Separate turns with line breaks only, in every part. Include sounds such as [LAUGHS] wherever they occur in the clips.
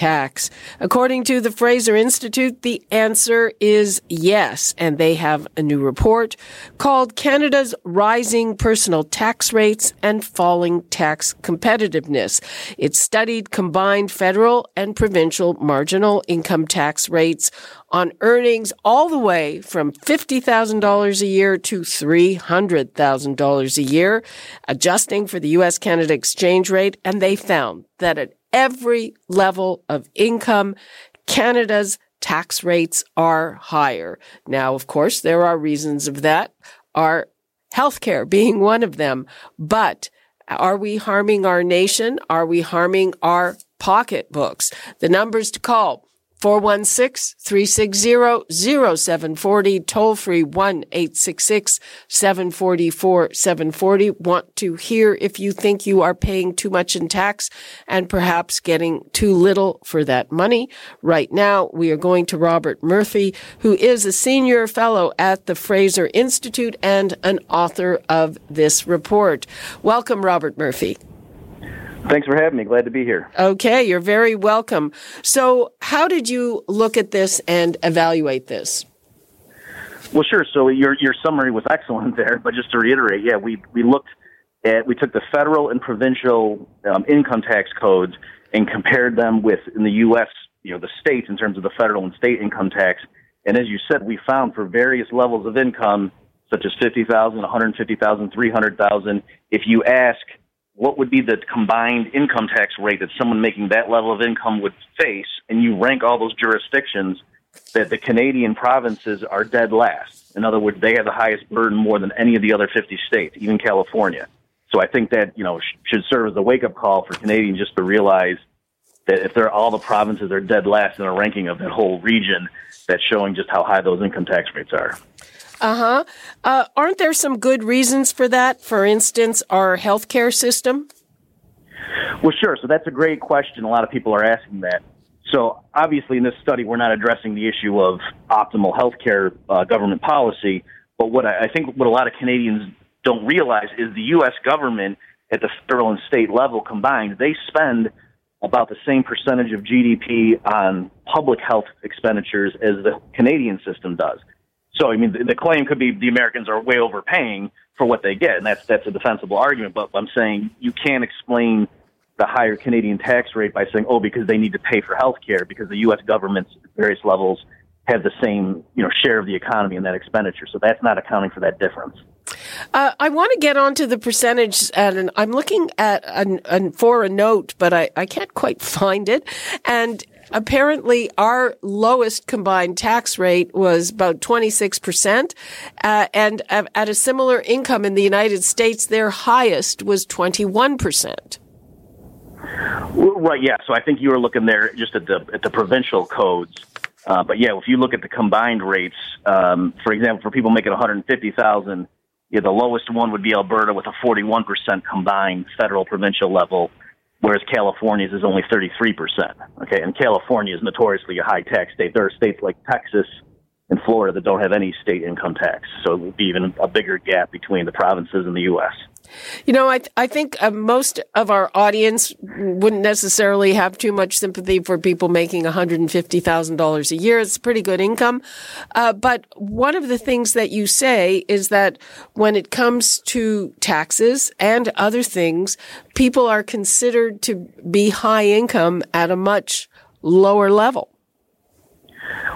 tax? According to the Fraser Institute, the answer is yes. And they have a new report called Canada's Rising Personal Tax Rates and Falling Tax Competitiveness. It studied combined federal and provincial marginal income tax rates on earnings all the way from $50,000 a year to $300,000 a year, adjusting for the US Canada exchange rate. And they found that at every level of income, Canada's tax rates are higher. Now, of course, there are reasons of that, our healthcare being one of them. But are we harming our nation? Are we harming our pocketbooks? The numbers to call 416-360-0740, toll free 1-866-744-740. Want to hear if you think you are paying too much in tax and perhaps getting too little for that money. Right now, we are going to Robert Murphy, who is a senior fellow at the Fraser Institute and an author of this report. Welcome, Robert Murphy.
Thanks for having me. Glad to be here.
Okay, you're very welcome. So, how did you look at this and evaluate this?
Well, sure. So your your summary was excellent [LAUGHS] there, but just to reiterate, yeah, we we looked at we took the federal and provincial um, income tax codes and compared them with in the U.S. you know the states in terms of the federal and state income tax. And as you said, we found for various levels of income, such as fifty thousand, one hundred fifty thousand, three hundred thousand, if you ask what would be the combined income tax rate that someone making that level of income would face, and you rank all those jurisdictions, that the Canadian provinces are dead last. In other words, they have the highest burden more than any of the other 50 states, even California. So I think that you know should serve as a wake up call for Canadians just to realize that if they're all the provinces are dead last in a ranking of that whole region, that's showing just how high those income tax rates are.
Uh-huh. Uh, aren't there some good reasons for that? For instance, our healthcare system?
Well, sure. So that's a great question. A lot of people are asking that. So obviously, in this study, we're not addressing the issue of optimal healthcare uh, government policy. But what I, I think what a lot of Canadians don't realize is the U.S. government at the federal and state level combined, they spend about the same percentage of GDP on public health expenditures as the Canadian system does. So, I mean, the, the claim could be the Americans are way overpaying for what they get, and that's that's a defensible argument. But I'm saying you can't explain the higher Canadian tax rate by saying, oh, because they need to pay for health care because the U.S. governments various levels have the same you know share of the economy in that expenditure. So that's not accounting for that difference.
Uh, I want to get onto the percentage, and I'm looking at an, an, for a note, but I, I can't quite [LAUGHS] find it. And apparently our lowest combined tax rate was about 26%. Uh, and at a similar income in the United States, their highest was 21%.
Right. Yeah. So I think you were looking there just at the at the provincial codes. Uh, but yeah, if you look at the combined rates, um, for example, for people making 150,000, yeah, the lowest one would be Alberta with a 41% combined federal provincial level whereas California's is only 33%. Okay, and California is notoriously a high tax state. There are states like Texas and Florida that don't have any state income tax, so it would be even a bigger gap between the provinces in the U.S.
You know, I th- I think uh, most of our audience wouldn't necessarily have too much sympathy for people making one hundred and fifty thousand dollars a year. It's a pretty good income, uh, but one of the things that you say is that when it comes to taxes and other things, people are considered to be high income at a much lower level.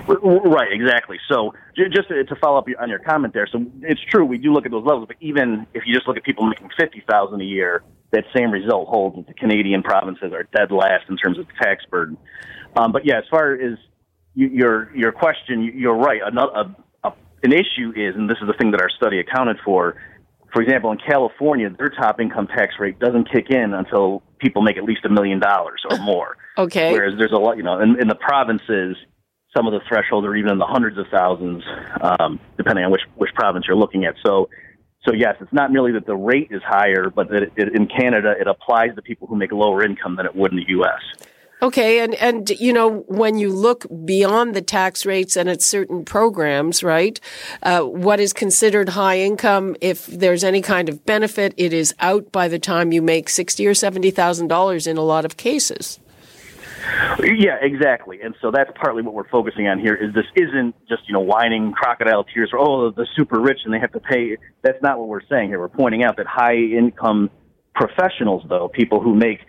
Right, exactly. So just to follow up on your comment there, so it's true we do look at those levels, but even if you just look at people making fifty thousand a year, that same result holds. That the Canadian provinces are dead last in terms of the tax burden. Um, but yeah, as far as your your question, you're right. Another a, a, an issue is, and this is the thing that our study accounted for. For example, in California, their top income tax rate doesn't kick in until people make at least a million dollars or more.
okay.
Whereas there's a lot, you know, in, in the provinces, some of the thresholds are even in the hundreds of thousands, um, depending on which which province you're looking at. So, So yes, it's not merely that the rate is higher, but that it, it, in Canada it applies to people who make lower income than it would in the U.S.
Okay, and and you know when you look beyond the tax rates and at certain programs, right? Uh, what is considered high income, if there's any kind of benefit, it is out by the time you make sixty or seventy thousand dollars in a lot of cases.
Yeah, exactly. And so that's partly what we're focusing on here. Is this isn't just you know whining crocodile tears for oh the super rich and they have to pay. That's not what we're saying here. We're pointing out that high income professionals, though people who make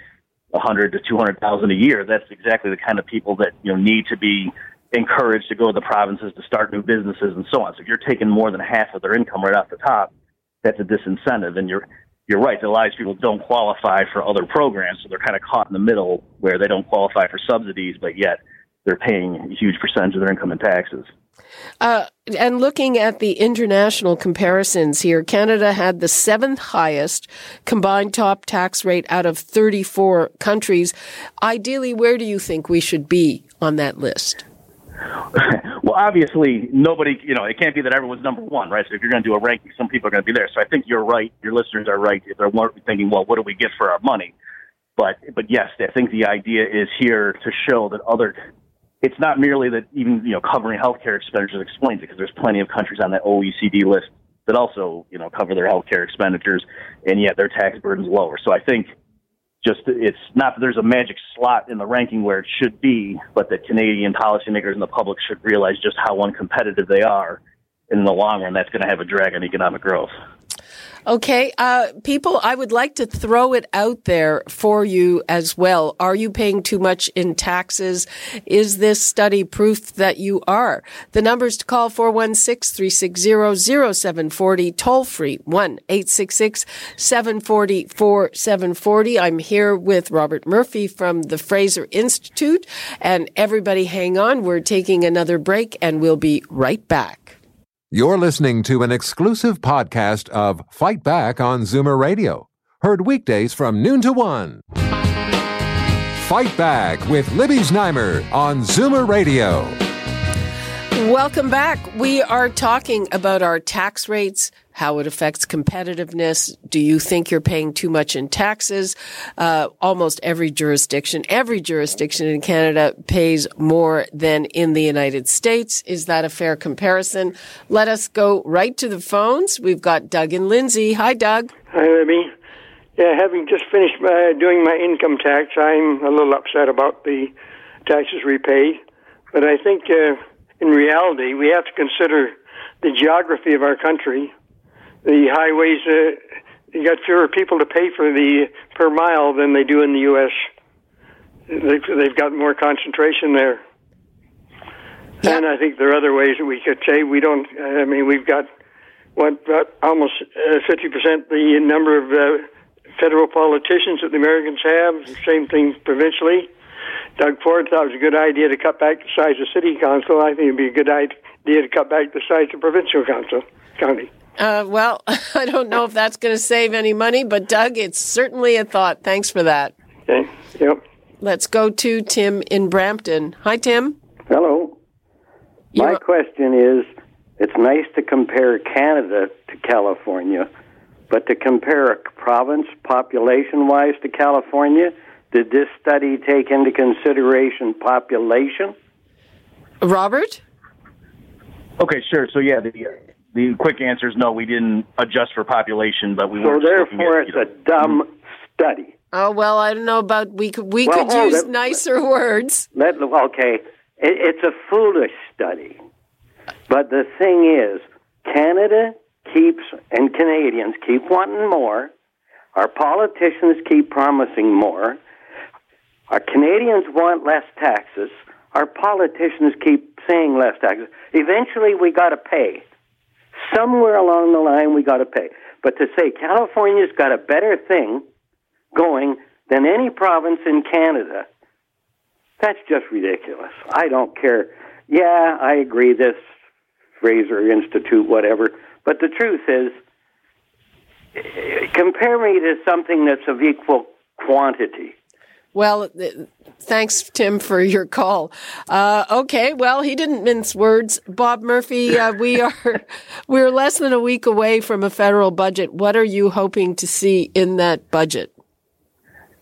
a hundred to two hundred thousand a year, that's exactly the kind of people that you know need to be encouraged to go to the provinces to start new businesses and so on. So if you're taking more than half of their income right off the top, that's a disincentive, and you're you're right that a lot of people don't qualify for other programs, so they're kind of caught in the middle where they don't qualify for subsidies, but yet they're paying a huge percentage of their income in taxes.
Uh, and looking at the international comparisons here, Canada had the seventh highest combined top tax rate out of 34 countries. Ideally, where do you think we should be on that list? [LAUGHS]
well, obviously, nobody, you know, it can't be that everyone's number one, right? So if you're going to do a ranking, some people are going to be there. So I think you're right. Your listeners are right if they're thinking, well, what do we get for our money? But, but yes, I think the idea is here to show that other, it's not merely that even, you know, covering healthcare expenditures explains it because there's plenty of countries on that OECD list that also, you know, cover their healthcare expenditures and yet their tax burden's lower. So I think, just it's not that there's a magic slot in the ranking where it should be, but that Canadian policymakers and the public should realize just how uncompetitive they are. And in the long run, that's going to have a drag on economic growth.
Okay, uh, people, I would like to throw it out there for you as well. Are you paying too much in taxes? Is this study proof that you are? The numbers to call 416-360-0740, toll free 1-866-740-4740. I'm here with Robert Murphy from the Fraser Institute and everybody hang on. We're taking another break and we'll be right back.
You're listening to an exclusive podcast of Fight Back on Zoomer Radio, heard weekdays from noon to one. Fight Back with Libby Znaimer on Zoomer Radio.
Welcome back. We are talking about our tax rates, how it affects competitiveness. Do you think you're paying too much in taxes? Uh, almost every jurisdiction, every jurisdiction in Canada pays more than in the United States. Is that a fair comparison? Let us go right to the phones. We've got Doug and Lindsay. Hi, Doug.
Hi, Libby. Yeah, having just finished uh, doing my income tax, I'm a little upset about the taxes we pay. But I think uh, in reality, we have to consider the geography of our country. The highways, uh, you got fewer people to pay for the per mile than they do in the U.S. They've, they've got more concentration there. Yeah. And I think there are other ways that we could say we don't. I mean, we've got what almost uh, fifty uh, percent the number of uh, federal politicians that the Americans have. Same thing provincially. Doug Ford thought it was a good idea to cut back the size of city council. I think it'd be a good idea to cut back the size of provincial council county.
Uh, well, [LAUGHS] I don't know if that's going to save any money, but Doug, it's certainly a thought. Thanks for that.
Okay. Yep.
Let's go to Tim in Brampton. Hi, Tim.
Hello. You're... My question is it's nice to compare Canada to California, but to compare a province population wise to California, did this study take into consideration population?
Robert?
Okay, sure. So, yeah, the, the quick answer is no, we didn't adjust for population, but we
so
were.
So, therefore, at, it's know, a dumb mm-hmm. study.
Oh well, I don't know about we could we well, could use it, nicer words.
Let, okay, it, it's a foolish study, but the thing is, Canada keeps and Canadians keep wanting more. Our politicians keep promising more. Our Canadians want less taxes. Our politicians keep saying less taxes. Eventually, we got to pay. Somewhere along the line, we got to pay. But to say California's got a better thing going than any province in Canada, that's just ridiculous. I don't care. Yeah, I agree, this Fraser Institute, whatever. But the truth is, eh, compare me to something that's of equal quantity
Well, thanks, Tim, for your call. Uh, okay, well, he didn't mince words. Bob Murphy, uh, we [LAUGHS] are we're less than a week away from a federal budget. What are you hoping to see in that budget?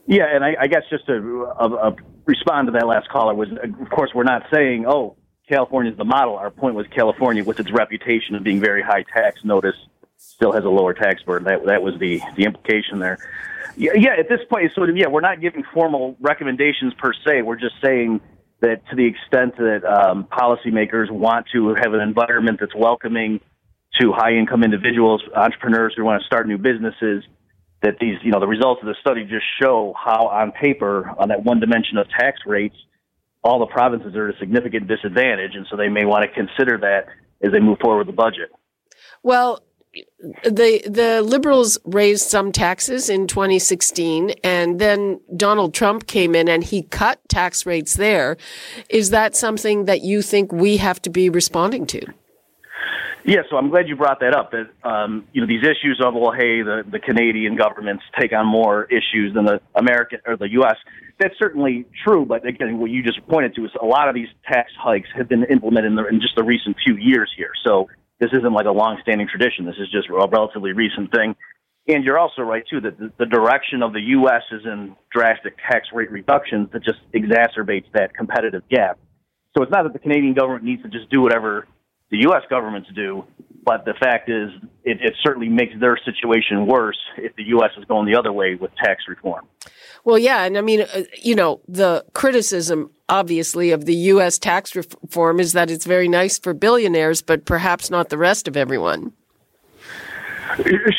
Yeah, and I, I guess just to uh, respond to that last caller was, of course, we're not saying, oh, California is the model. Our point was California, with its reputation of being very high tax, notice still has a lower tax burden. That that was the the implication there. Yeah, yeah at this point, so yeah, we're not giving formal recommendations per se. We're just saying that to the extent that um, policymakers want to have an environment that's welcoming to high income individuals, entrepreneurs who want to start new businesses, that these, you know, the results of the study just show how on paper, on that one dimension of tax rates, all the provinces are at a significant disadvantage, and so they may want to consider that as they move forward with the budget.
Well, the the liberals raised some taxes in 2016 and then Donald Trump came in and he cut tax rates there is that something that you think we have to be responding to
yeah, so I'm glad you brought that up. That um, you know these issues of well, hey, the the Canadian governments take on more issues than the American or the U.S. That's certainly true, but again, what you just pointed to is a lot of these tax hikes have been implemented in, the, in just the recent few years here. So this isn't like a long-standing tradition. This is just a relatively recent thing. And you're also right too that the, the direction of the U.S. is in drastic tax rate reductions that just exacerbates that competitive gap. So it's not that the Canadian government needs to just do whatever the U.S. governments do. But the fact is, it, it certainly makes their situation worse if the U.S. is going the other way with tax reform.
Well, yeah. And I mean, uh, you know, the criticism, obviously, of the U.S. tax reform is that it's very nice for billionaires, but perhaps not the rest of everyone.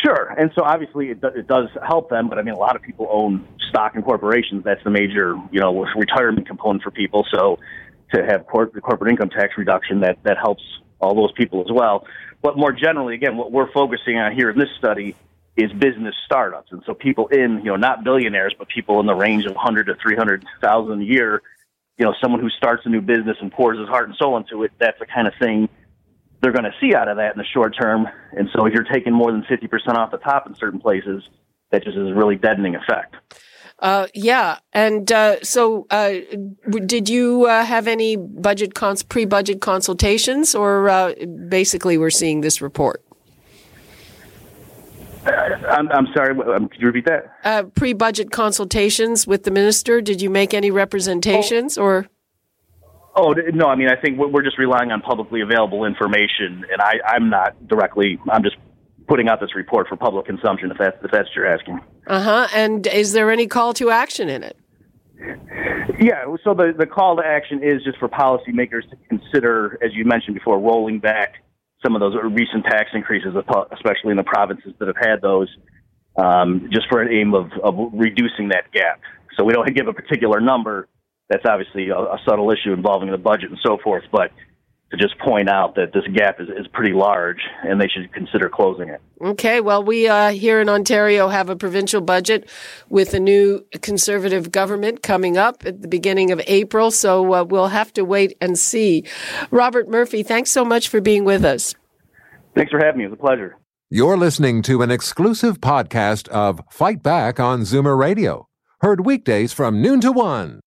Sure. And so obviously it, it does help them, but I mean, a lot of people own stock in corporations. That's the major, you know, retirement component for people. So to have cor- the corporate income tax reduction, that, that helps all those people as well. But more generally, again, what we're focusing on here in this study is business startups, and so people in you know not billionaires, but people in the range of 100 to 300 thousand a year. You know, someone who starts a new business and pours his heart and soul into it. That's the kind of thing they're going to see out of that in the short term. And so, if you're taking more than 50 percent off the top in certain places, that just is a really deadening effect.
Uh, yeah, and uh, so uh, did you uh, have any budget cons- pre-budget consultations, or uh, basically we're seeing this report?
Uh, I'm, I'm sorry. Um, could you repeat that?
pre-budget consultations with the minister. Did you make any representations, oh. or?
Oh no! I mean, I think we're just relying on publicly available information, and I, I'm not directly. I'm just putting out this report for public consumption, if that's if that's what you're asking.
Uh huh. And is there any call to action in it?
Yeah. So the the call to action is just for policymakers to consider, as you mentioned before, rolling back some of those recent tax increases, especially in the provinces that have had those, um, just for an aim of, of reducing that gap. So we don't give a particular number. That's obviously a, a subtle issue involving the budget and so forth, but to just point out that this gap is, is pretty large and they should consider closing it.
Okay, well, we uh, here in Ontario have a provincial budget with a new conservative government coming up at the beginning of April, so uh, we'll have to wait and see. Robert Murphy, thanks so much for being with us.
Thanks for having me. It was a pleasure.
You're listening to an exclusive podcast of Fight Back on Zoomer Radio, heard weekdays from noon to one.